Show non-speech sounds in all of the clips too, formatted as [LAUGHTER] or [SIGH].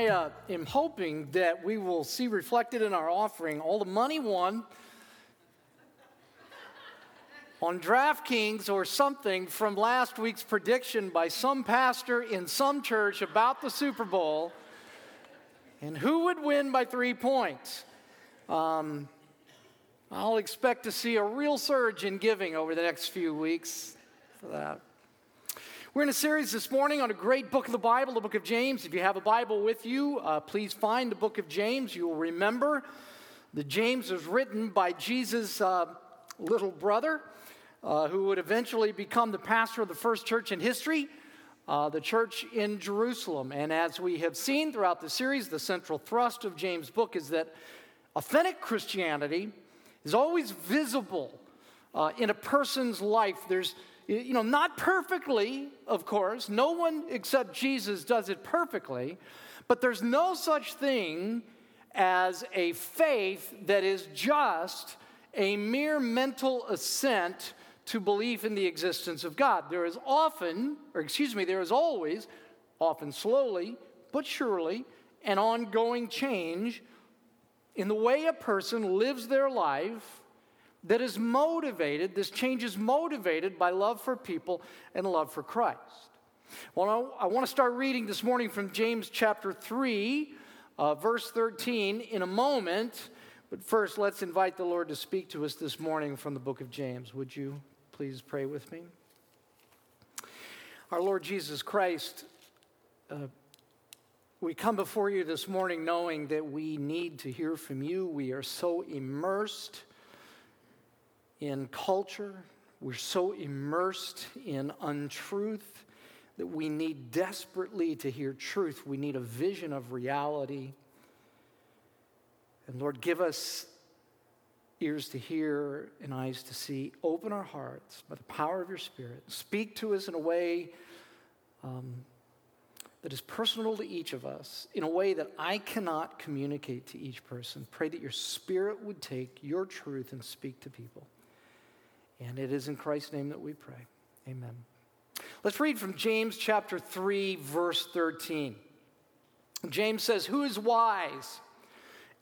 I uh, am hoping that we will see reflected in our offering all the money won on DraftKings or something from last week's prediction by some pastor in some church about the Super Bowl and who would win by three points. Um, I'll expect to see a real surge in giving over the next few weeks for that. We're in a series this morning on a great book of the Bible, the book of James. If you have a Bible with you, uh, please find the book of James. You will remember that James was written by Jesus' uh, little brother, uh, who would eventually become the pastor of the first church in history, uh, the church in Jerusalem. And as we have seen throughout the series, the central thrust of James' book is that authentic Christianity is always visible uh, in a person's life. There's, you know, not perfectly, of course. No one except Jesus does it perfectly. But there's no such thing as a faith that is just a mere mental assent to belief in the existence of God. There is often, or excuse me, there is always, often slowly, but surely, an ongoing change in the way a person lives their life that is motivated, this change is motivated by love for people and love for Christ. Well, I want to start reading this morning from James chapter 3, uh, verse 13, in a moment. But first, let's invite the Lord to speak to us this morning from the book of James. Would you please pray with me? Our Lord Jesus Christ, uh, we come before you this morning knowing that we need to hear from you. We are so immersed in culture, we're so immersed in untruth that we need desperately to hear truth. We need a vision of reality. And Lord, give us ears to hear and eyes to see. Open our hearts by the power of your Spirit. Speak to us in a way um, that is personal to each of us in a way that I cannot communicate to each person. Pray that your spirit would take your truth and speak to people. And it is in Christ's name that we pray. Amen. Let's read from James chapter 3, verse 13. James says, Who is wise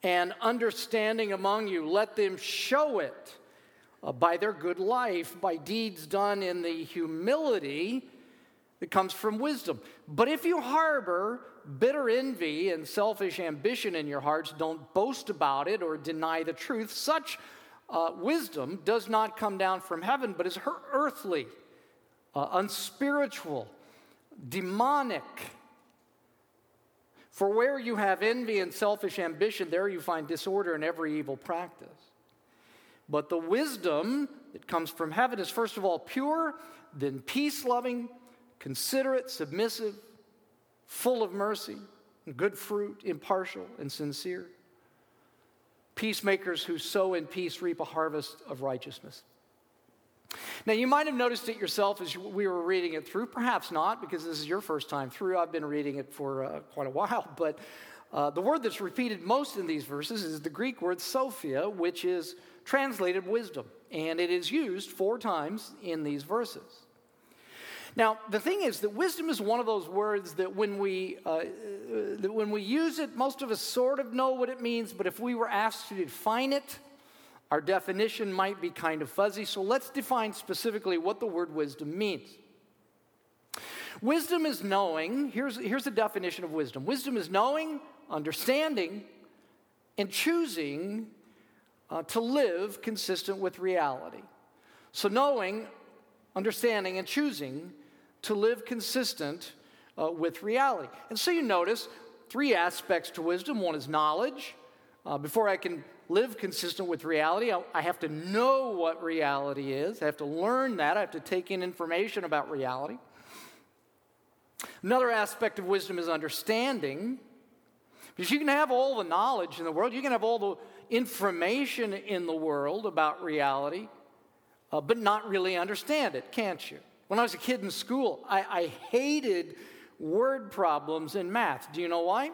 and understanding among you? Let them show it uh, by their good life, by deeds done in the humility that comes from wisdom. But if you harbor bitter envy and selfish ambition in your hearts, don't boast about it or deny the truth. Such uh, wisdom does not come down from heaven, but is her earthly, uh, unspiritual, demonic. For where you have envy and selfish ambition, there you find disorder and every evil practice. But the wisdom that comes from heaven is first of all pure, then peace loving considerate, submissive, full of mercy, good fruit, impartial, and sincere. Peacemakers who sow in peace reap a harvest of righteousness. Now, you might have noticed it yourself as we were reading it through. Perhaps not, because this is your first time through. I've been reading it for uh, quite a while. [LAUGHS] But uh, the word that's repeated most in these verses is the Greek word Sophia, which is translated wisdom. And it is used four times in these verses. Now, the thing is that wisdom is one of those words that when we, uh, that when we use it, most of us sort of know what it means, but if we were asked to define it, our definition might be kind of fuzzy. So let's define specifically what the word wisdom means. Wisdom is knowing, here's, here's the definition of wisdom wisdom is knowing, understanding, and choosing uh, to live consistent with reality. So, knowing, understanding, and choosing to live consistent uh, with reality. And so you notice three aspects to wisdom one is knowledge. Uh, before I can live consistent with reality, I, I have to know what reality is, I have to learn that, I have to take in information about reality. Another aspect of wisdom is understanding. Because you can have all the knowledge in the world, you can have all the information in the world about reality, uh, but not really understand it, can't you? When I was a kid in school, I, I hated word problems in math. Do you know why?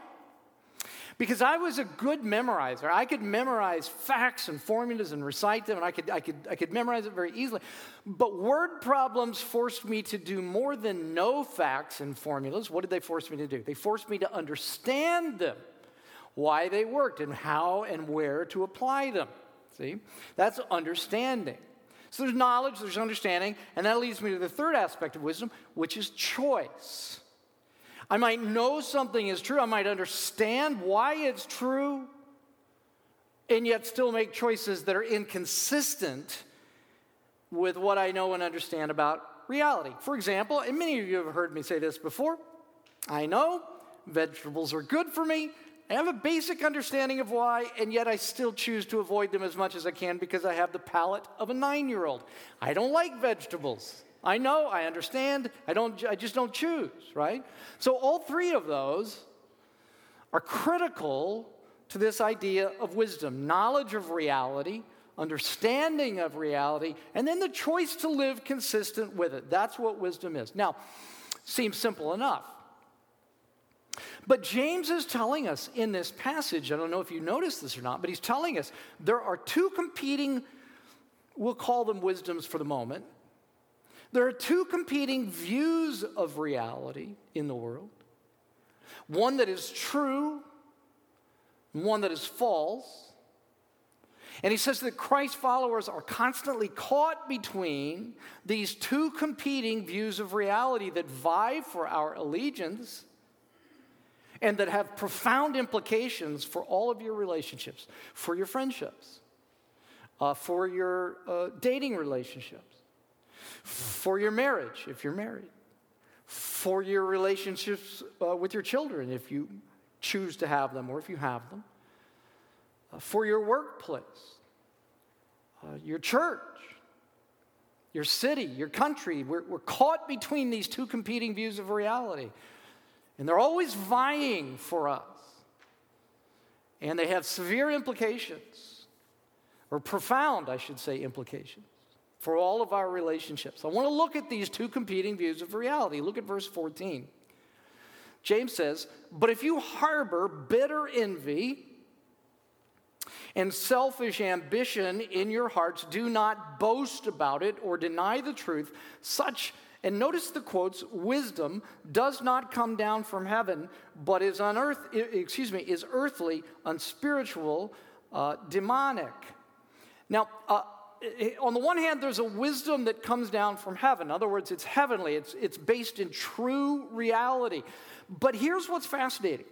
Because I was a good memorizer. I could memorize facts and formulas and recite them, and I could, I, could, I could memorize it very easily. But word problems forced me to do more than know facts and formulas. What did they force me to do? They forced me to understand them, why they worked, and how and where to apply them. See? That's understanding. So there's knowledge, there's understanding, and that leads me to the third aspect of wisdom, which is choice. I might know something is true, I might understand why it's true, and yet still make choices that are inconsistent with what I know and understand about reality. For example, and many of you have heard me say this before, I know vegetables are good for me. I have a basic understanding of why, and yet I still choose to avoid them as much as I can because I have the palate of a nine year old. I don't like vegetables. I know, I understand, I, don't, I just don't choose, right? So, all three of those are critical to this idea of wisdom knowledge of reality, understanding of reality, and then the choice to live consistent with it. That's what wisdom is. Now, seems simple enough. But James is telling us in this passage, I don't know if you noticed this or not, but he's telling us there are two competing, we'll call them wisdoms for the moment, there are two competing views of reality in the world one that is true, one that is false. And he says that Christ followers are constantly caught between these two competing views of reality that vie for our allegiance and that have profound implications for all of your relationships, for your friendships, uh, for your uh, dating relationships for your marriage, if you're married, for your relationships uh, with your children, if you choose to have them or if you have them, uh, for your workplace, uh, your church, your city, your country. We're, we're caught between these two competing views of reality. And they're always vying for us. And they have severe implications, or profound, I should say, implications for all of our relationships. I want to look at these two competing views of reality. Look at verse 14. James says, But if you harbor bitter envy and selfish ambition in your hearts, do not boast about it or deny the truth. Such, and notice the quotes, wisdom does not come down from heaven, but is unearth, excuse me, is earthly, unspiritual, uh, demonic. Now, uh, on the one hand, there's a wisdom that comes down from heaven. In other words, it's heavenly, it's, it's based in true reality. But here's what's fascinating.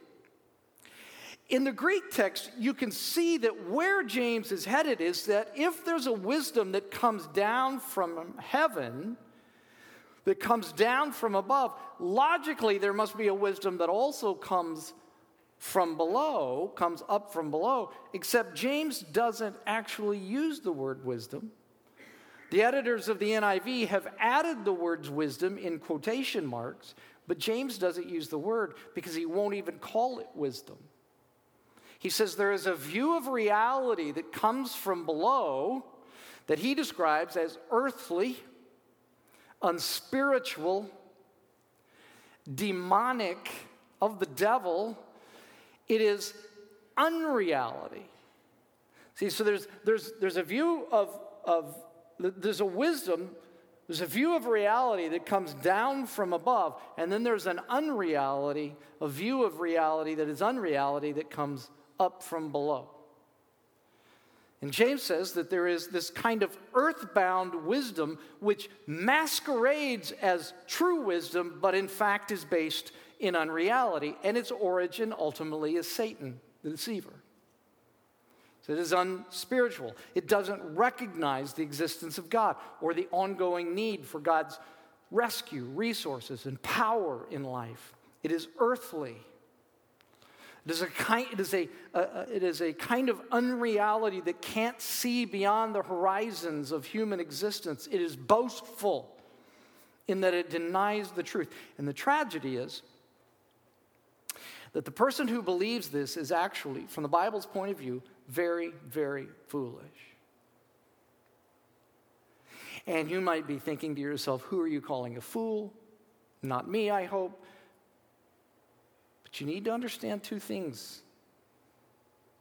In the Greek text, you can see that where James is headed is that if there's a wisdom that comes down from heaven, that comes down from above, logically there must be a wisdom that also comes from below, comes up from below, except James doesn't actually use the word wisdom. The editors of the NIV have added the words wisdom in quotation marks, but James doesn't use the word because he won't even call it wisdom. He says there is a view of reality that comes from below that he describes as earthly, unspiritual, demonic, of the devil, it is unreality. See, so there's, there's, there's a view of, of, there's a wisdom, there's a view of reality that comes down from above, and then there's an unreality, a view of reality that is unreality that comes up from below. And James says that there is this kind of earthbound wisdom which masquerades as true wisdom, but in fact is based in unreality, and its origin ultimately is Satan, the deceiver. So it is unspiritual. It doesn't recognize the existence of God or the ongoing need for God's rescue, resources, and power in life. It is earthly. It is a kind, it is a, uh, it is a kind of unreality that can't see beyond the horizons of human existence. It is boastful in that it denies the truth. And the tragedy is that the person who believes this is actually, from the Bible's point of view, very, very foolish. And you might be thinking to yourself, who are you calling a fool? Not me, I hope. But you need to understand two things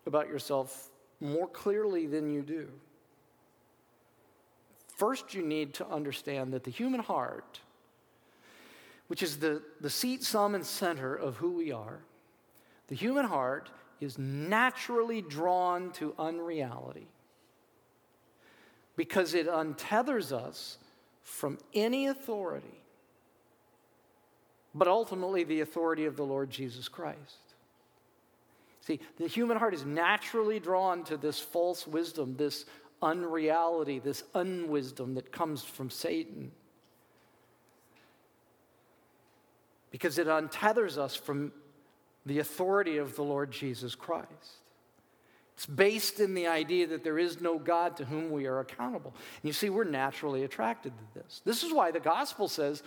about yourself more clearly than you do, first you need to understand that the human heart, which is the, the seat, sum, and center of who we are, the human heart is naturally drawn to unreality because it untethers us from any authority, but ultimately the authority of the Lord Jesus Christ. See, the human heart is naturally drawn to this false wisdom, this unreality, this unwisdom that comes from Satan. Because it untethers us from the authority of the Lord Jesus Christ. It's based in the idea that there is no God to whom we are accountable. And you see, we're naturally attracted to this. This is why the gospel says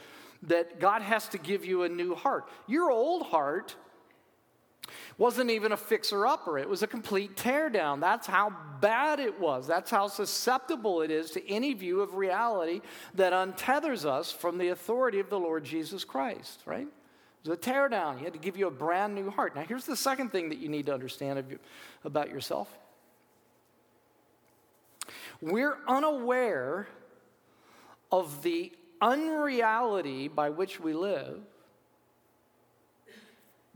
that God has to give you a new heart. Your old heart wasn't even a fixer upper, it was a complete teardown. That's how bad it was. That's how susceptible it is to any view of reality that untethers us from the authority of the Lord Jesus Christ, right? It was a teardown. He had to give you a brand new heart. Now, here's the second thing that you need to understand you, about yourself we're unaware of the unreality by which we live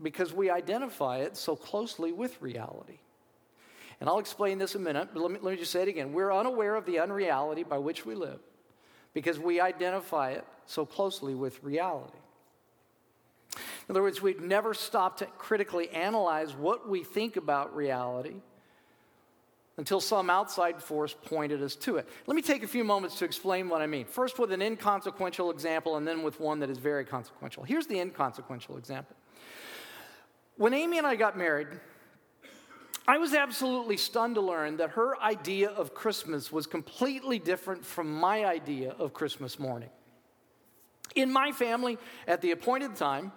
because we identify it so closely with reality. And I'll explain this in a minute, but let me, let me just say it again. We're unaware of the unreality by which we live because we identify it so closely with reality. In other words, we'd never stop to critically analyze what we think about reality until some outside force pointed us to it. Let me take a few moments to explain what I mean. First, with an inconsequential example, and then with one that is very consequential. Here's the inconsequential example when Amy and I got married, I was absolutely stunned to learn that her idea of Christmas was completely different from my idea of Christmas morning. In my family, at the appointed time,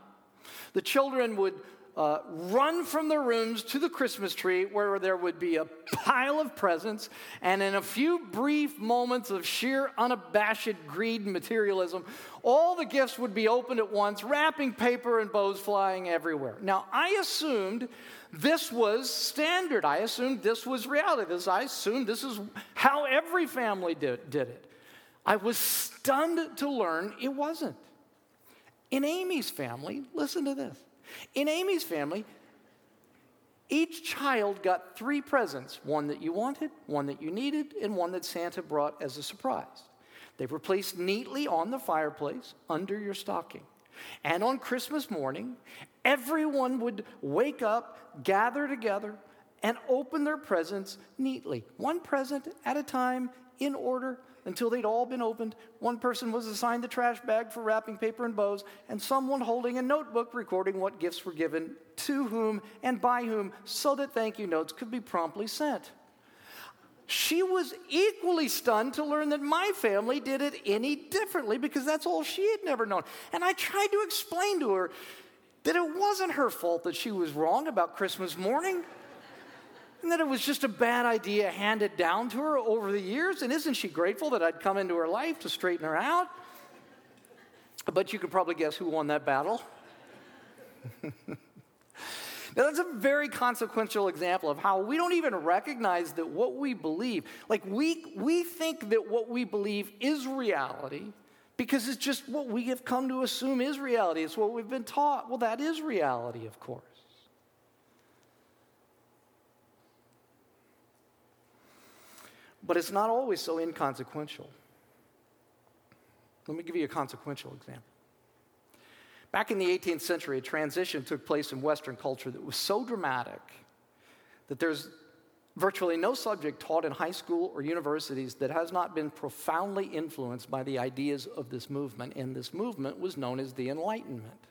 the children would uh, run from the rooms to the Christmas tree where there would be a pile of presents, and in a few brief moments of sheer unabashed greed and materialism, all the gifts would be opened at once, wrapping paper and bows flying everywhere. Now, I assumed this was standard. I assumed this was reality. This, I assumed this is how every family did, did it. I was stunned to learn it wasn't. In Amy's family, listen to this in Amy's family, each child got three presents one that you wanted, one that you needed, and one that Santa brought as a surprise. They were placed neatly on the fireplace under your stocking. And on Christmas morning, everyone would wake up, gather together, and open their presents neatly, one present at a time, in order, until they'd all been opened. One person was assigned the trash bag for wrapping paper and bows, and someone holding a notebook recording what gifts were given to whom and by whom so that thank you notes could be promptly sent. She was equally stunned to learn that my family did it any differently because that's all she had never known. And I tried to explain to her that it wasn't her fault that she was wrong about Christmas morning and that it was just a bad idea handed down to her over the years. And isn't she grateful that I'd come into her life to straighten her out? But you could probably guess who won that battle. [LAUGHS] now, that's a very consequential example of how we don't even recognize that what we believe, like we, we think that what we believe is reality because it's just what we have come to assume is reality. It's what we've been taught. Well, that is reality, of course. But it's not always so inconsequential. Let me give you a consequential example. Back in the 18th century, a transition took place in Western culture that was so dramatic that there's virtually no subject taught in high school or universities that has not been profoundly influenced by the ideas of this movement, and this movement was known as the Enlightenment.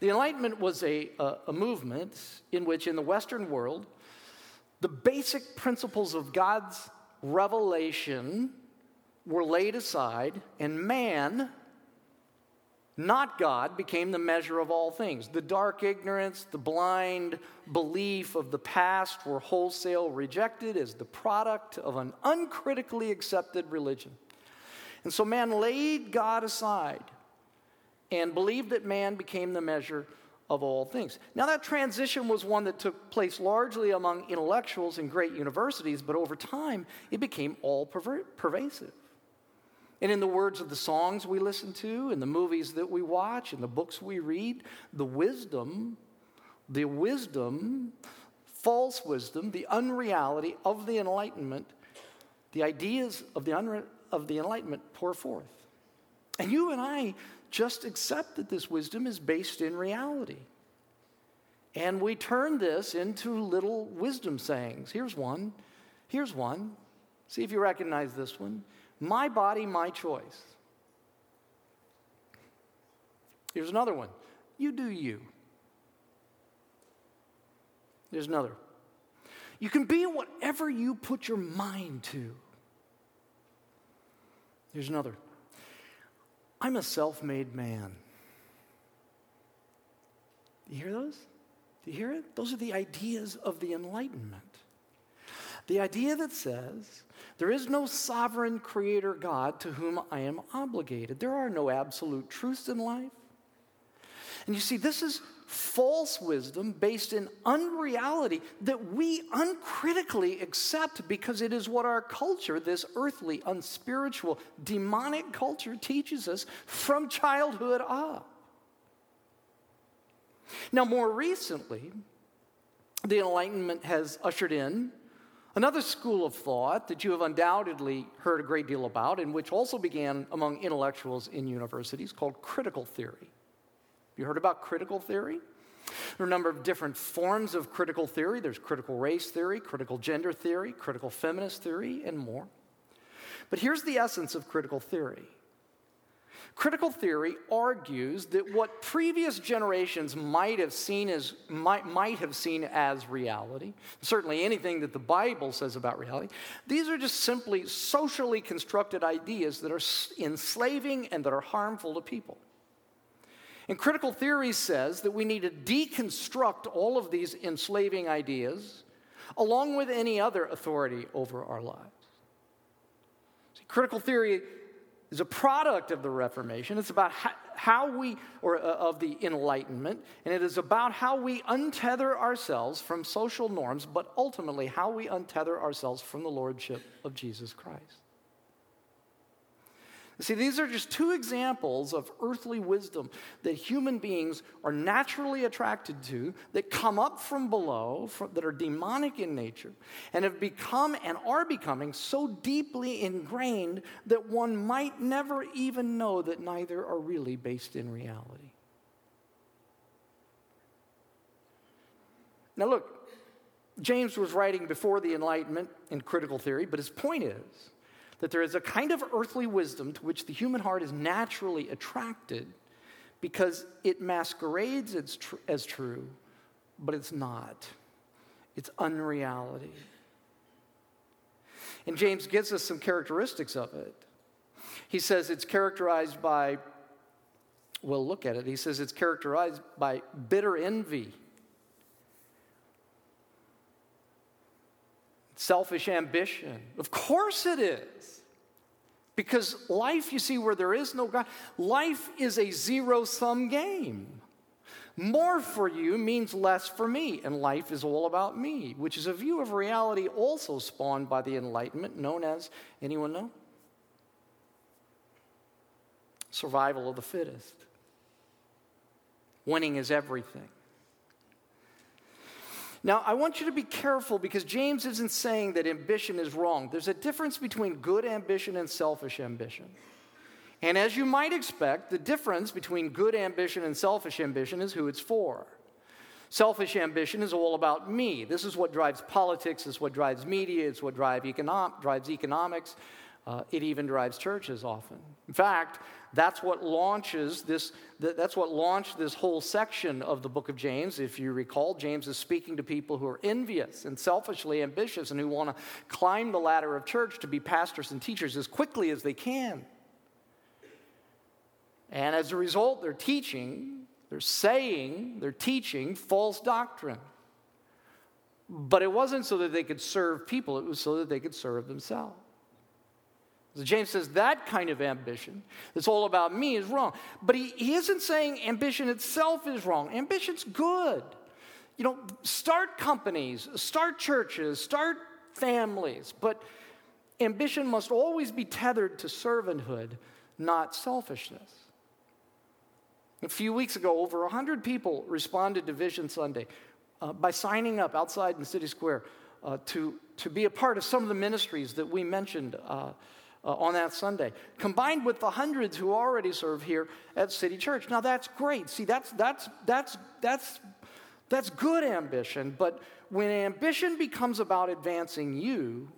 The Enlightenment was a, a, movement in which, in the Western world, the basic principles of God's revelation were laid aside, and man, not God, became the measure of all things. The dark ignorance, the blind belief of the past were wholesale rejected as the product of an uncritically accepted religion. And so man laid God aside and believed that man became the measure of all things. Now, that transition was one that took place largely among intellectuals in great universities, but over time it became all perver- pervasive. And in the words of the songs we listen to, in the movies that we watch, in the books we read, the wisdom, the wisdom, false wisdom, the unreality of the Enlightenment, the ideas of the, unre- of the Enlightenment pour forth. And you and I just accept that this wisdom is based in reality. And we turn this into little wisdom sayings. Here's one. Here's one. See if you recognize this one. My body, my choice. Here's another one. You do you. There's another. You can be whatever you put your mind to. Here's another. I'm a self made man. You hear those? Do you hear it? Those are the ideas of the Enlightenment. The idea that says, there is no sovereign creator God to whom I am obligated. There are no absolute truths in life. And you see, this is false wisdom based in unreality that we uncritically accept because it is what our culture, this earthly, unspiritual, demonic culture, teaches us from childhood up. Now, more recently, the Enlightenment has ushered in another school of thought that you have undoubtedly heard a great deal about, and which also began among intellectuals in universities, called critical theory. You heard about critical theory? There are a number of different forms of critical theory. There's critical race theory, critical gender theory, critical feminist theory, and more. But here's the essence of critical theory Critical theory argues that what previous generations might have seen as might, might have seen as reality, certainly anything that the Bible says about reality, these are just simply socially constructed ideas that are enslaving and that are harmful to people. And critical theory says that we need to deconstruct all of these enslaving ideas along with any other authority over our lives. See, critical theory is a product of the Reformation. It's about how, we, or uh, of the Enlightenment, and it is about how we untether ourselves from social norms, but ultimately how we untether ourselves from the Lordship of Jesus Christ. See, these are just two examples of earthly wisdom that human beings are naturally attracted to, that come up from below, from, that are demonic in nature, and have become and are becoming so deeply ingrained that one might never even know that neither are really based in reality. Now, look, James was writing before the Enlightenment in critical theory, but his point is that there is a kind of earthly wisdom to which the human heart is naturally attracted because it masquerades as, tr- as true, but it's not. It's unreality. And James gives us some characteristics of it. He says it's characterized by, well, look at it. He says it's characterized by bitter envy, selfish ambition. Of course it is. Because life, you see, where there is no God, life is a zero sum game. More for you means less for me, and life is all about me, which is a view of reality also spawned by the Enlightenment, known as anyone know? Survival of the fittest. Winning is everything. Now, I want you to be careful because James isn't saying that ambition is wrong. There's a difference between good ambition and selfish ambition. And as you might expect, the difference between good ambition and selfish ambition is who it's for. Selfish ambition is all about me. This is what drives politics, it's what drives media, it's what drive econo- drives economics. Uh, it even drives churches often. In fact, that's what launches this, that's what launched this whole section of the book of James. If you recall, James is speaking to people who are envious and selfishly ambitious and who want to climb the ladder of church to be pastors and teachers as quickly as they can. And as a result, they're teaching, they're saying, they're teaching false doctrine. But it wasn't so that they could serve people, it was so that they could serve themselves. So James says that kind of ambition that's all about me is wrong. But he, he isn't saying ambition itself is wrong. Ambition's good. You know, start companies, start churches, start families, but ambition must always be tethered to servanthood, not selfishness. A few weeks ago, over 100 people responded to Vision Sunday uh, by signing up outside in City Square uh, to, to be a part of some of the ministries that we mentioned uh, uh, on that Sunday, combined with the hundreds who already serve here at City Church. Now, that's great. See, that's, that's, that's, that's, that's good ambition, but when ambition becomes about advancing you,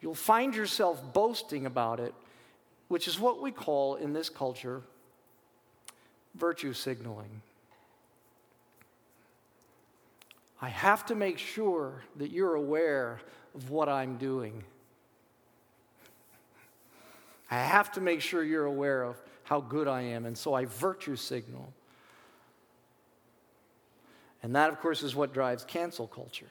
you'll find yourself boasting about it, which is what we call in this culture virtue signaling. I have to make sure that you're aware of what I'm doing. I have to make sure you're aware of how good I am, and so I virtue signal. And that, of course, is what drives cancel culture.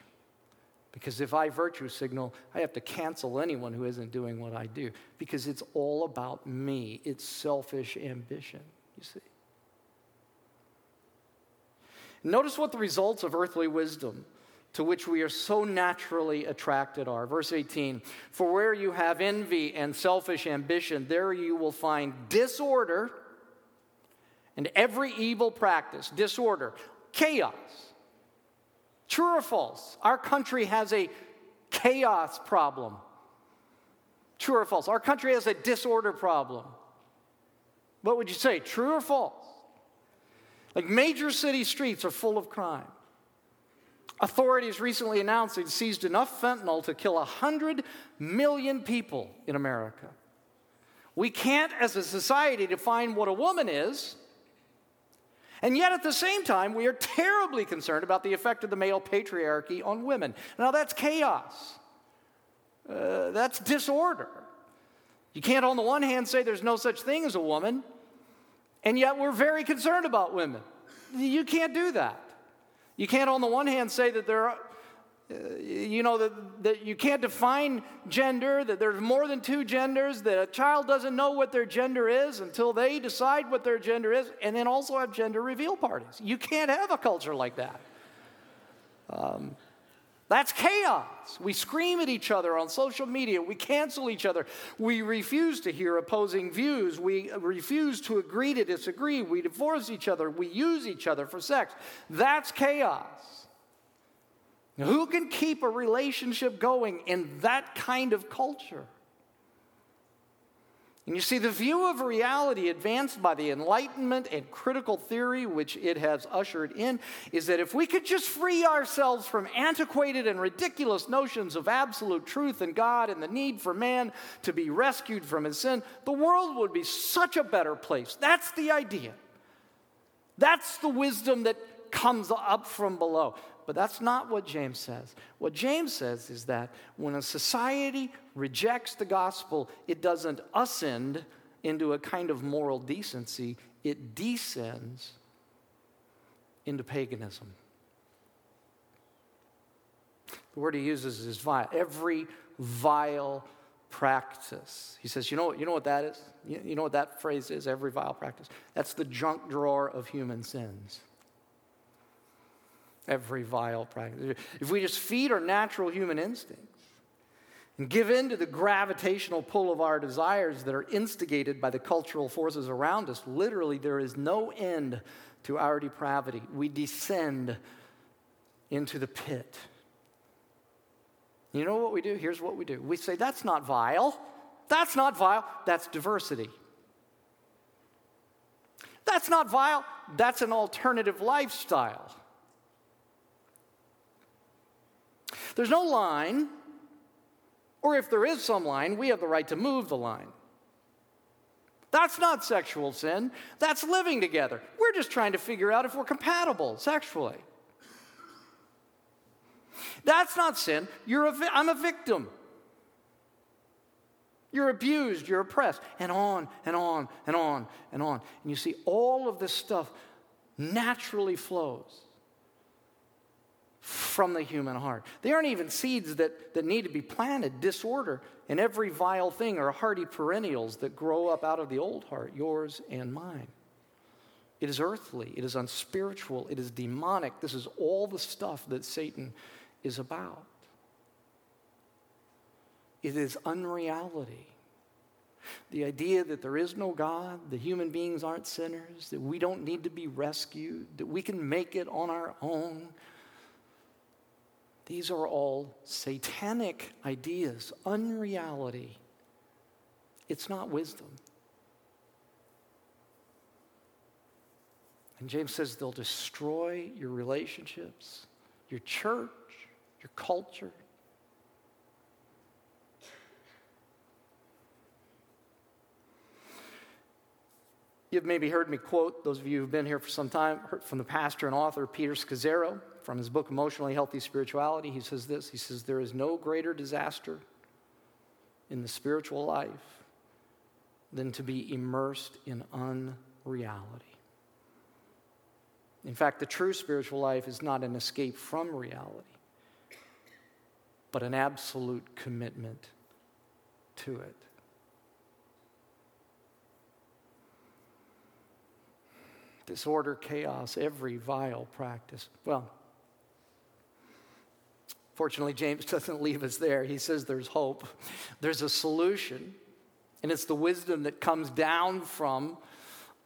Because if I virtue signal, I have to cancel anyone who isn't doing what I do. Because it's all about me, it's selfish ambition, you see. Notice what the results of earthly wisdom to which we are so naturally attracted are. Verse 18 For where you have envy and selfish ambition, there you will find disorder and every evil practice. Disorder, chaos. True or false? Our country has a chaos problem. True or false? Our country has a disorder problem. What would you say, true or false? Like major city streets are full of crime. Authorities recently announced they'd seized enough fentanyl to kill 100 million people in America. We can't, as a society, define what a woman is, and yet at the same time, we are terribly concerned about the effect of the male patriarchy on women. Now, that's chaos, uh, that's disorder. You can't, on the one hand, say there's no such thing as a woman, and yet we're very concerned about women. You can't do that. You can't, on the one hand, say that there are, uh, you know, that, that you can't define gender, that there's more than two genders, that a child doesn't know what their gender is until they decide what their gender is, and then also have gender reveal parties. You can't have a culture like that. Um, that's chaos. We scream at each other on social media. We cancel each other. We refuse to hear opposing views. We refuse to agree to disagree. We divorce each other. We use each other for sex. That's chaos. who can keep a relationship going in that kind of culture? And you see, the view of reality advanced by the Enlightenment and critical theory, which it has ushered in, is that if we could just free ourselves from antiquated and ridiculous notions of absolute truth and God and the need for man to be rescued from his sin, the world would be such a better place. That's the idea. That's the wisdom that comes up from below. But that's not what James says. What James says is that when a society rejects the gospel, it doesn't ascend into a kind of moral decency, it descends into paganism. The word he uses is vile. Every vile practice. He says, you know, you know what that is? You, you know what that phrase is? Every vile practice. That's the junk drawer of human sins every vile practice. If we just feed our natural human instincts and give in to the gravitational pull of our desires that are instigated by the cultural forces around us, literally, there is no end to our depravity. We descend into the pit. You know what we do? Here's what we do we say, that's not vile. That's not vile. That's diversity. That's not vile. That's an alternative lifestyle. There's no line, or if there is some line, we have the right to move the line. That's not sexual sin, that's living together. We're just trying to figure out if we're compatible sexually. That's not sin. You're a vi- I'm a victim. You're abused, you're oppressed, and on and on and on and on. And you see, all of this stuff naturally flows from the human heart. They aren't even seeds that, that need to be planted. Disorder and every vile thing are hardy perennials that grow up out of the old heart, yours and mine. It is earthly, it is unspiritual, it is demonic. This is all the stuff that Satan is about. It is unreality. The idea that there is no God, that human beings aren't sinners, that we don't need to be rescued, that we can make it on our own. These are all satanic ideas, unreality. It's not wisdom. And James says they'll destroy your relationships, your church, your culture. You've maybe heard me quote, those of you who've been here for some time, from the pastor and author Peter Scazzero from his book Emotionally Healthy Spirituality. He says this He says, There is no greater disaster in the spiritual life than to be immersed in unreality. In fact, the true spiritual life is not an escape from reality, but an absolute commitment to it. Disorder, chaos, every vile practice. Well, fortunately, James [LAUGHS] doesn't leave us there. He says there's hope, there's a solution, and it's the wisdom that comes down from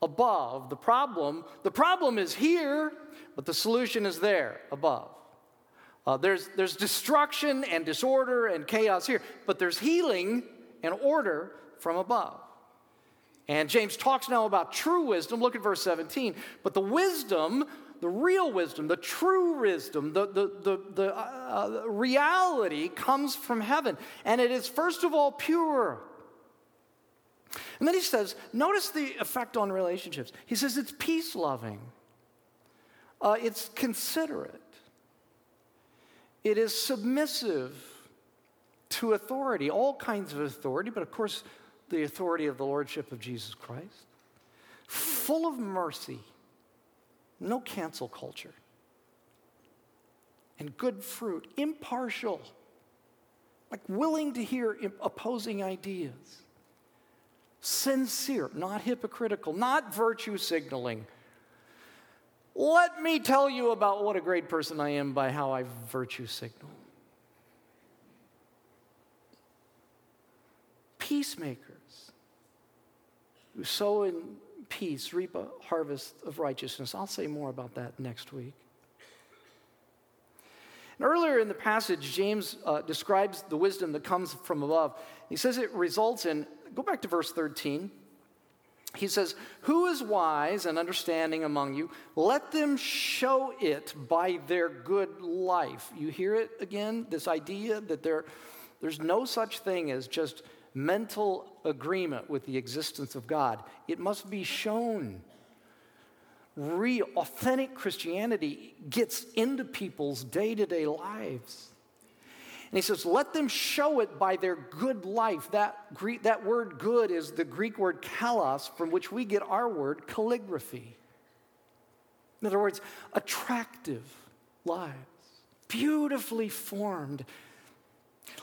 above. The problem, the problem is here, but the solution is there above. Uh, there's, there's destruction and disorder and chaos here, but there's healing and order from above. And James talks now about true wisdom. Look at verse 17. But the wisdom, the real wisdom, the true wisdom, the, the, the, the uh, reality comes from heaven. And it is, first of all, pure. And then he says, notice the effect on relationships. He says it's peace loving, uh, it's considerate, it is submissive to authority, all kinds of authority, but of course, the authority of the Lordship of Jesus Christ, full of mercy, no cancel culture, and good fruit, impartial, like willing to hear opposing ideas sincere, not hypocritical, not virtue signaling. Let me tell you about what a great person I am by how I virtue signal. Peacemakers who sow in peace reap a harvest of righteousness. I'll say more about that next week. And earlier in the passage, James uh, describes the wisdom that comes from above. He says it results in Go back to verse 13. He says, Who is wise and understanding among you? Let them show it by their good life. You hear it again? This idea that there, there's no such thing as just mental agreement with the existence of God, it must be shown. Real, authentic Christianity gets into people's day to day lives. And he says, let them show it by their good life. That, Greek, that word good is the Greek word kalos, from which we get our word calligraphy. In other words, attractive lives, beautifully formed,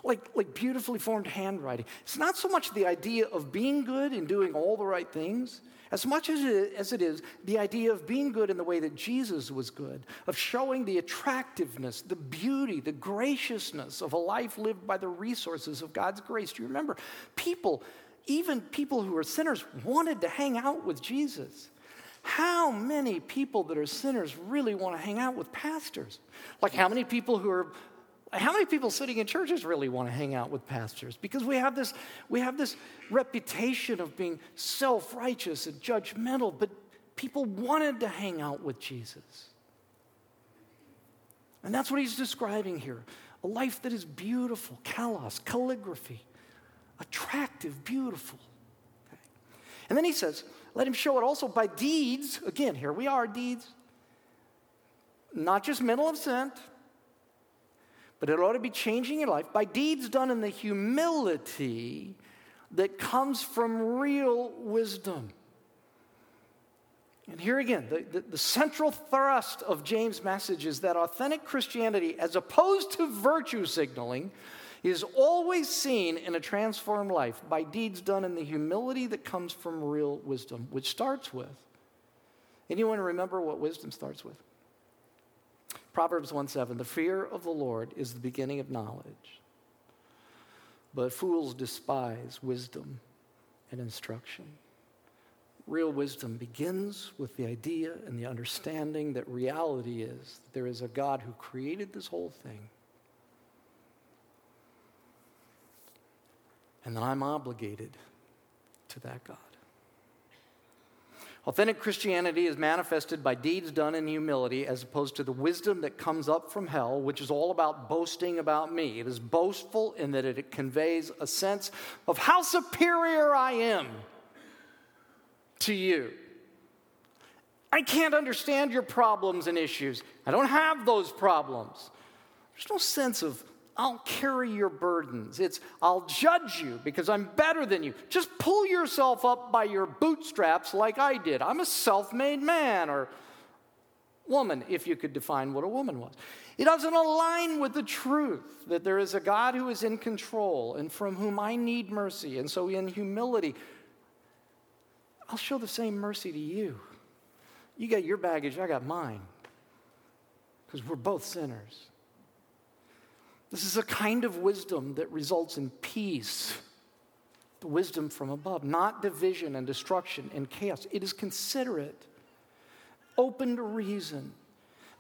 like, like beautifully formed handwriting. It's not so much the idea of being good and doing all the right things, as much as it, as it is the idea of being good in the way that Jesus was good, of showing the attractiveness, the beauty, the graciousness of a life lived by the resources of God's grace. Do you remember? People, even people who are sinners, wanted to hang out with Jesus. How many people that are sinners really want to hang out with pastors? Like, how many people who are how many people sitting in churches really want to hang out with pastors? Because we have this, we have this reputation of being self righteous and judgmental, but people wanted to hang out with Jesus. And that's what he's describing here a life that is beautiful, kalos, calligraphy, attractive, beautiful. Okay. And then he says, let him show it also by deeds. Again, here we are, deeds. Not just mental assent, but it ought to be changing your life by deeds done in the humility that comes from real wisdom. And here again, the, the, the, central thrust of James' message is that authentic Christianity, as opposed to virtue signaling, is always seen in a transformed life by deeds done in the humility that comes from real wisdom, which starts with. Anyone remember what wisdom starts with? Proverbs 1 7, the fear of the Lord is the beginning of knowledge, but fools despise wisdom and instruction. Real wisdom begins with the idea and the understanding that reality is that there is a God who created this whole thing. And that I'm obligated to that God. Authentic Christianity is manifested by deeds done in humility as opposed to the wisdom that comes up from hell, which is all about boasting about me. It is boastful in that it conveys a sense of how superior I am to you. I can't understand your problems and issues. I don't have those problems. There's no sense of, I'll carry your burdens. It's, I'll judge you because I'm better than you. Just pull yourself up by your bootstraps like I did. I'm a self made man or woman, if you could define what a woman was. It doesn't align with the truth that there is a God who is in control and from whom I need mercy. And so, in humility, I'll show the same mercy to you. You got your baggage, I got mine. Because we're both sinners. This is a kind of wisdom that results in peace, the wisdom from above, not division and destruction and chaos. It is considerate, open to reason,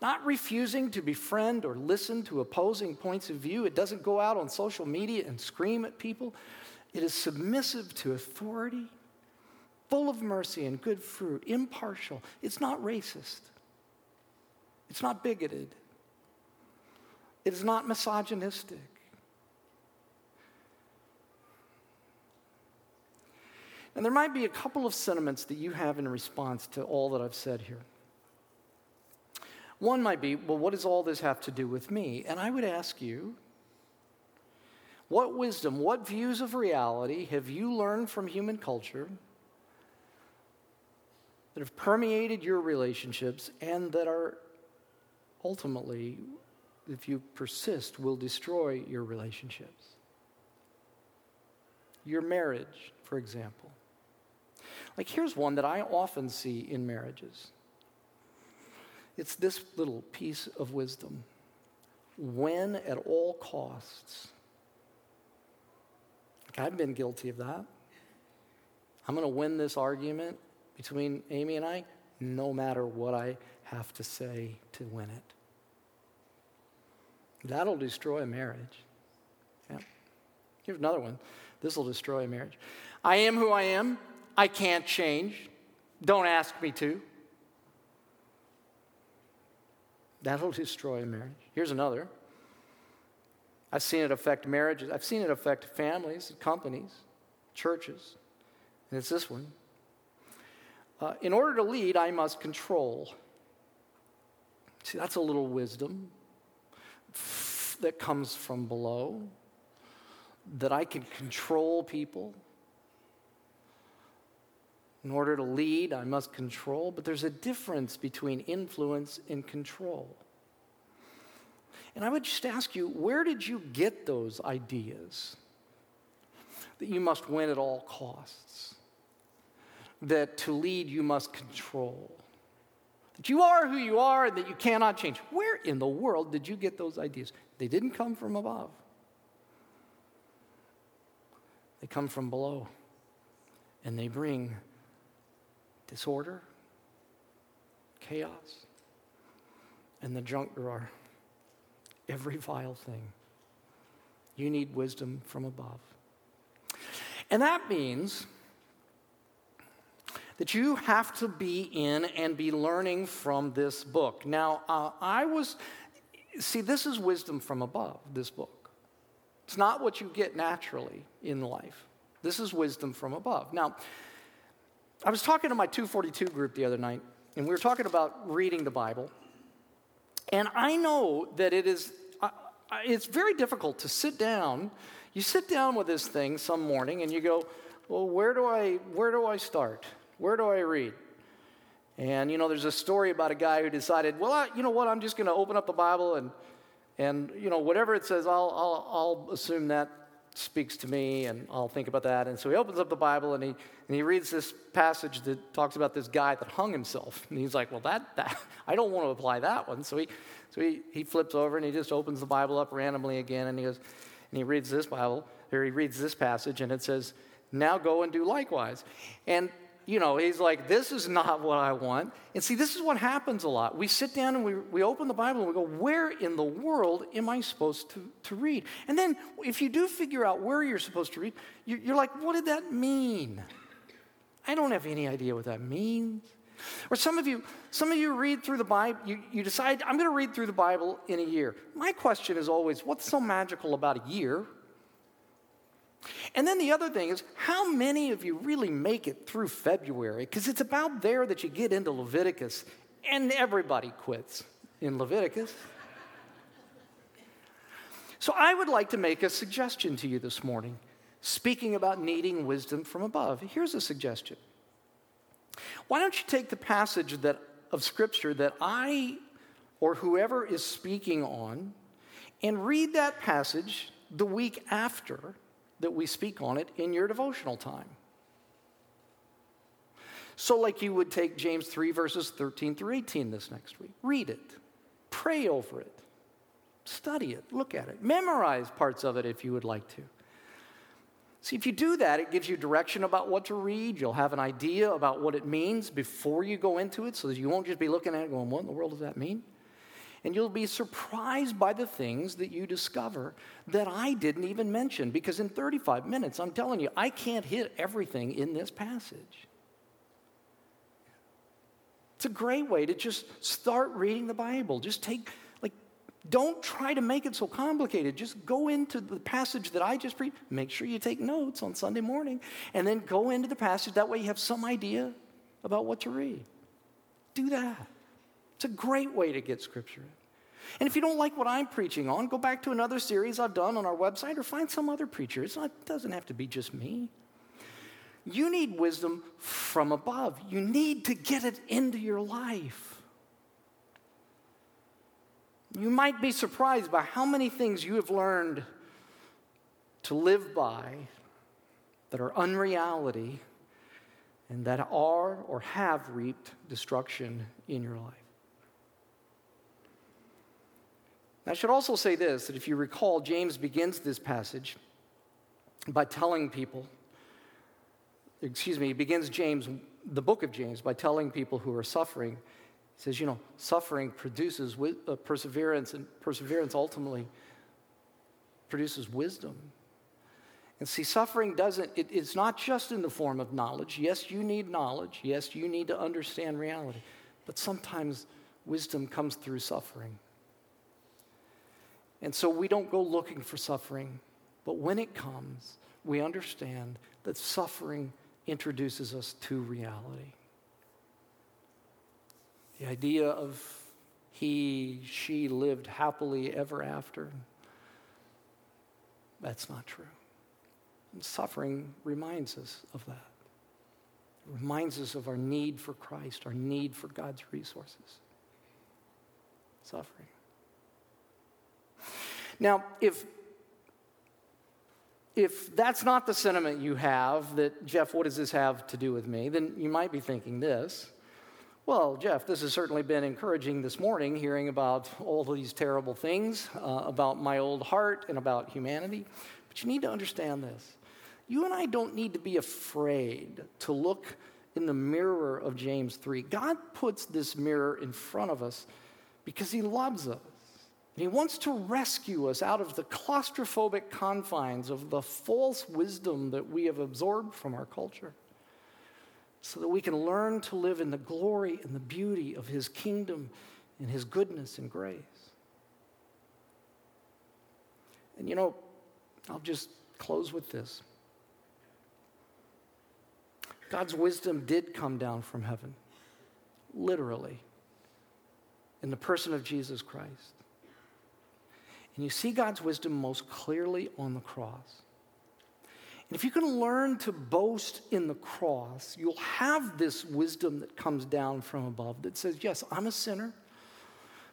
not refusing to befriend or listen to opposing points of view. It doesn't go out on social media and scream at people. It is submissive to authority full of mercy and good fruit, impartial. It's not racist. It's not bigoted. It is not misogynistic. And there might be a couple of sentiments that you have in response to all that I've said here. One might be, well, what does all this have to do with me? And I would ask you, what wisdom, what views of reality have you learned from human culture that have permeated your relationships and that are ultimately, if you persist, will destroy your relationships. Your marriage, for example. Like, here's one that I often see in marriages it's this little piece of wisdom. When at all costs, like I've been guilty of that. I'm going to win this argument between Amy and I, no matter what I have to say to win it. That'll destroy a marriage. Yeah. Here's another one. This will destroy a marriage. I am who I am. I can't change. Don't ask me to. That'll destroy a marriage. Here's another. I've seen it affect marriages. I've seen it affect families, companies, churches. And it's this one. Uh, in order to lead, I must control. See, that's a little wisdom that comes from below, that I can control people. In order to lead, I must control, but there's a difference between influence and control. And I would just ask you, where did you get those ideas that you must win at all costs? that to lead you must control. That you are who you are and that you cannot change. Where in the world did you get those ideas? They didn't come from above, they come from below. And they bring disorder, chaos, and the junk drawer. Every vile thing. You need wisdom from above. And that means that you have to be in and be learning from this book. Now, uh, I was, see, this is wisdom from above, this book. It's not what you get naturally in life. This is wisdom from above. Now, I was talking to my 242 group the other night, and we were talking about reading the Bible. And I know that it is, uh, it's very difficult to sit down. You sit down with this thing some morning and you go, well, where do I, where do I start? Where do I read? And, you know, there's a story about a guy who decided, well, I, you know what, I'm just going to open up the Bible and, and, you know, whatever it says, I'll, I'll, I'll assume that speaks to me and I'll think about that. And so he opens up the Bible and he, and he reads this passage that talks about this guy that hung himself. [LAUGHS] And he's like, well, that, that I don't want to apply that one. So he, so he, he flips over and he just opens the Bible up randomly again and he goes, and he reads this Bible, or he reads this passage and it says, now go and do likewise. And you know, he's like, this is not what I want. And see, this is what happens a lot. We sit down and we, we open the Bible and we go, where in the world am I supposed to, to read? And then if you do figure out where you're supposed to read, you, you're like, what did that mean? I don't have any idea what that means. Or some of you, some of you read through the Bible, you, you decide, I'm going to read through the Bible in a year. My question is always, what's so magical about a year? And then the other thing is, how many of you really make it through February? Because it's about there that you get into Leviticus, and everybody quits in Leviticus. so I would like to make a suggestion to you this morning, speaking about needing wisdom from above. Here's a suggestion. Why don't you take the passage that, of Scripture that I or whoever is speaking on and read that passage the week after? That we speak on it in your devotional time. So, like you would take James 3, verses 13 through 18 this next week, read it, pray over it, study it, look at it, memorize parts of it if you would like to. See, if you do that, it gives you direction about what to read. You'll have an idea about what it means before you go into it so that you won't just be looking at it going, What in the world does that mean? And you'll be surprised by the things that you discover that I didn't even mention. Because in 35 minutes, I'm telling you, I can't hit everything in this passage. It's a great way to just start reading the Bible. Just take, like, don't try to make it so complicated. Just go into the passage that I just read. Make sure you take notes on Sunday morning, and then go into the passage. That way, you have some idea about what to read. Do that. It's a great way to get scripture. And if you don't like what I'm preaching on, go back to another series I've done on our website or find some other preacher. Not, it doesn't have to be just me. You need wisdom from above. You need to get it into your life. You might be surprised by how many things you have learned to live by that are unreality and that are or have reaped destruction in your life. I should also say this that if you recall, James begins this passage by telling people, excuse me, he begins James, the book of James, by telling people who are suffering. He says, you know, suffering produces uh, perseverance, and perseverance ultimately produces wisdom. And see, suffering doesn't, it, it's not just in the form of knowledge. Yes, you need knowledge. Yes, you need to understand reality. But sometimes wisdom comes through suffering. And so we don't go looking for suffering, but when it comes, we understand that suffering introduces us to reality. The idea of he, she lived happily ever after, that's not true. And suffering reminds us of that. It reminds us of our need for Christ, our need for God's resources. Suffering. Now, if if that's not the sentiment you have, that, Jeff, what does this have to do with me? Then you might be thinking this. Well, Jeff, this has certainly been encouraging this morning, hearing about all these terrible things uh, about my old heart and about humanity. But you need to understand this. You and I don't need to be afraid to look in the mirror of James 3. God puts this mirror in front of us because He loves us. And he wants to rescue us out of the claustrophobic confines of the false wisdom that we have absorbed from our culture so that we can learn to live in the glory and the beauty of his kingdom and his goodness and grace. And you know, I'll just close with this. God's wisdom did come down from heaven, literally, in the person of Jesus Christ. And you see God's wisdom most clearly on the cross. And if you can learn to boast in the cross, you'll have this wisdom that comes down from above that says, Yes, I'm a sinner,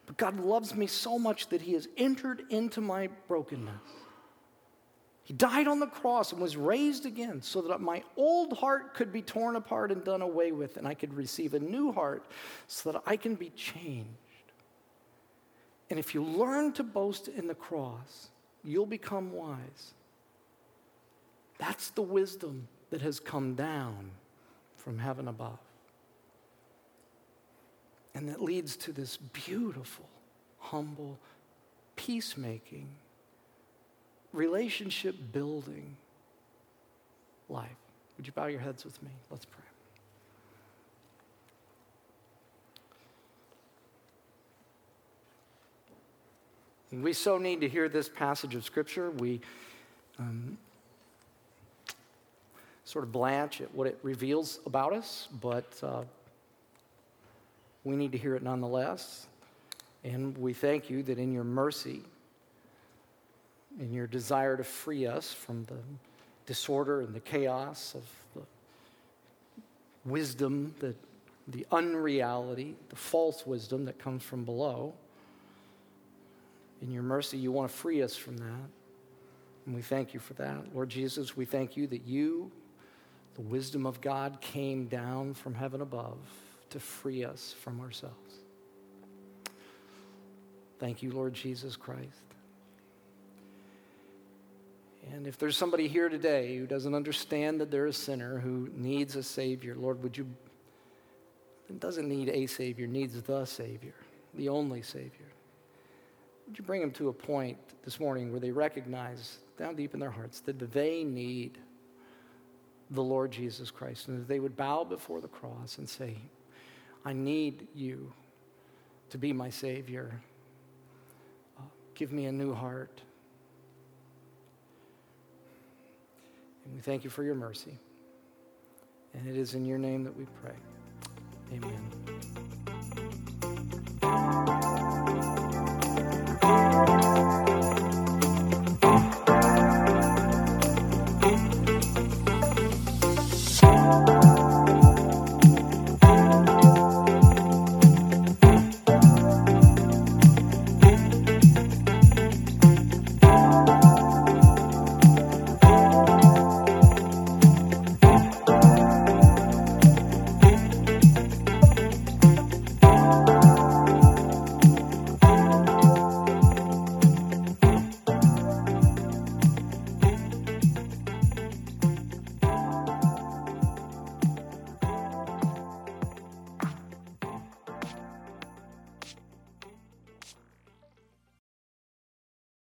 but God loves me so much that He has entered into my brokenness. He died on the cross and was raised again so that my old heart could be torn apart and done away with, and I could receive a new heart so that I can be changed. And if you learn to boast in the cross, you'll become wise. That's the wisdom that has come down from heaven above. And that leads to this beautiful, humble, peacemaking, relationship building life. Would you bow your heads with me? Let's pray. We so need to hear this passage of Scripture. We um, sort of blanch at what it reveals about us, but uh, we need to hear it nonetheless. And we thank you that in your mercy, in your desire to free us from the disorder and the chaos of the wisdom, the, the unreality, the false wisdom that comes from below, in your mercy, you want to free us from that. And we thank you for that. Lord Jesus, we thank you that you the wisdom of God came down from heaven above to free us from ourselves. Thank you, Lord Jesus Christ. And if there's somebody here today who doesn't understand that they're a sinner, who needs a Savior, Lord, would you, doesn't need a Savior, needs the Savior, the only Savior. Would you bring them to a point this morning where they recognize down deep in their hearts that they need the Lord Jesus Christ, and that they would bow before the cross and say, I need you to be my Savior. Uh, give me a new heart. And we thank you for your mercy. And it is in your name that we pray. Amen thank you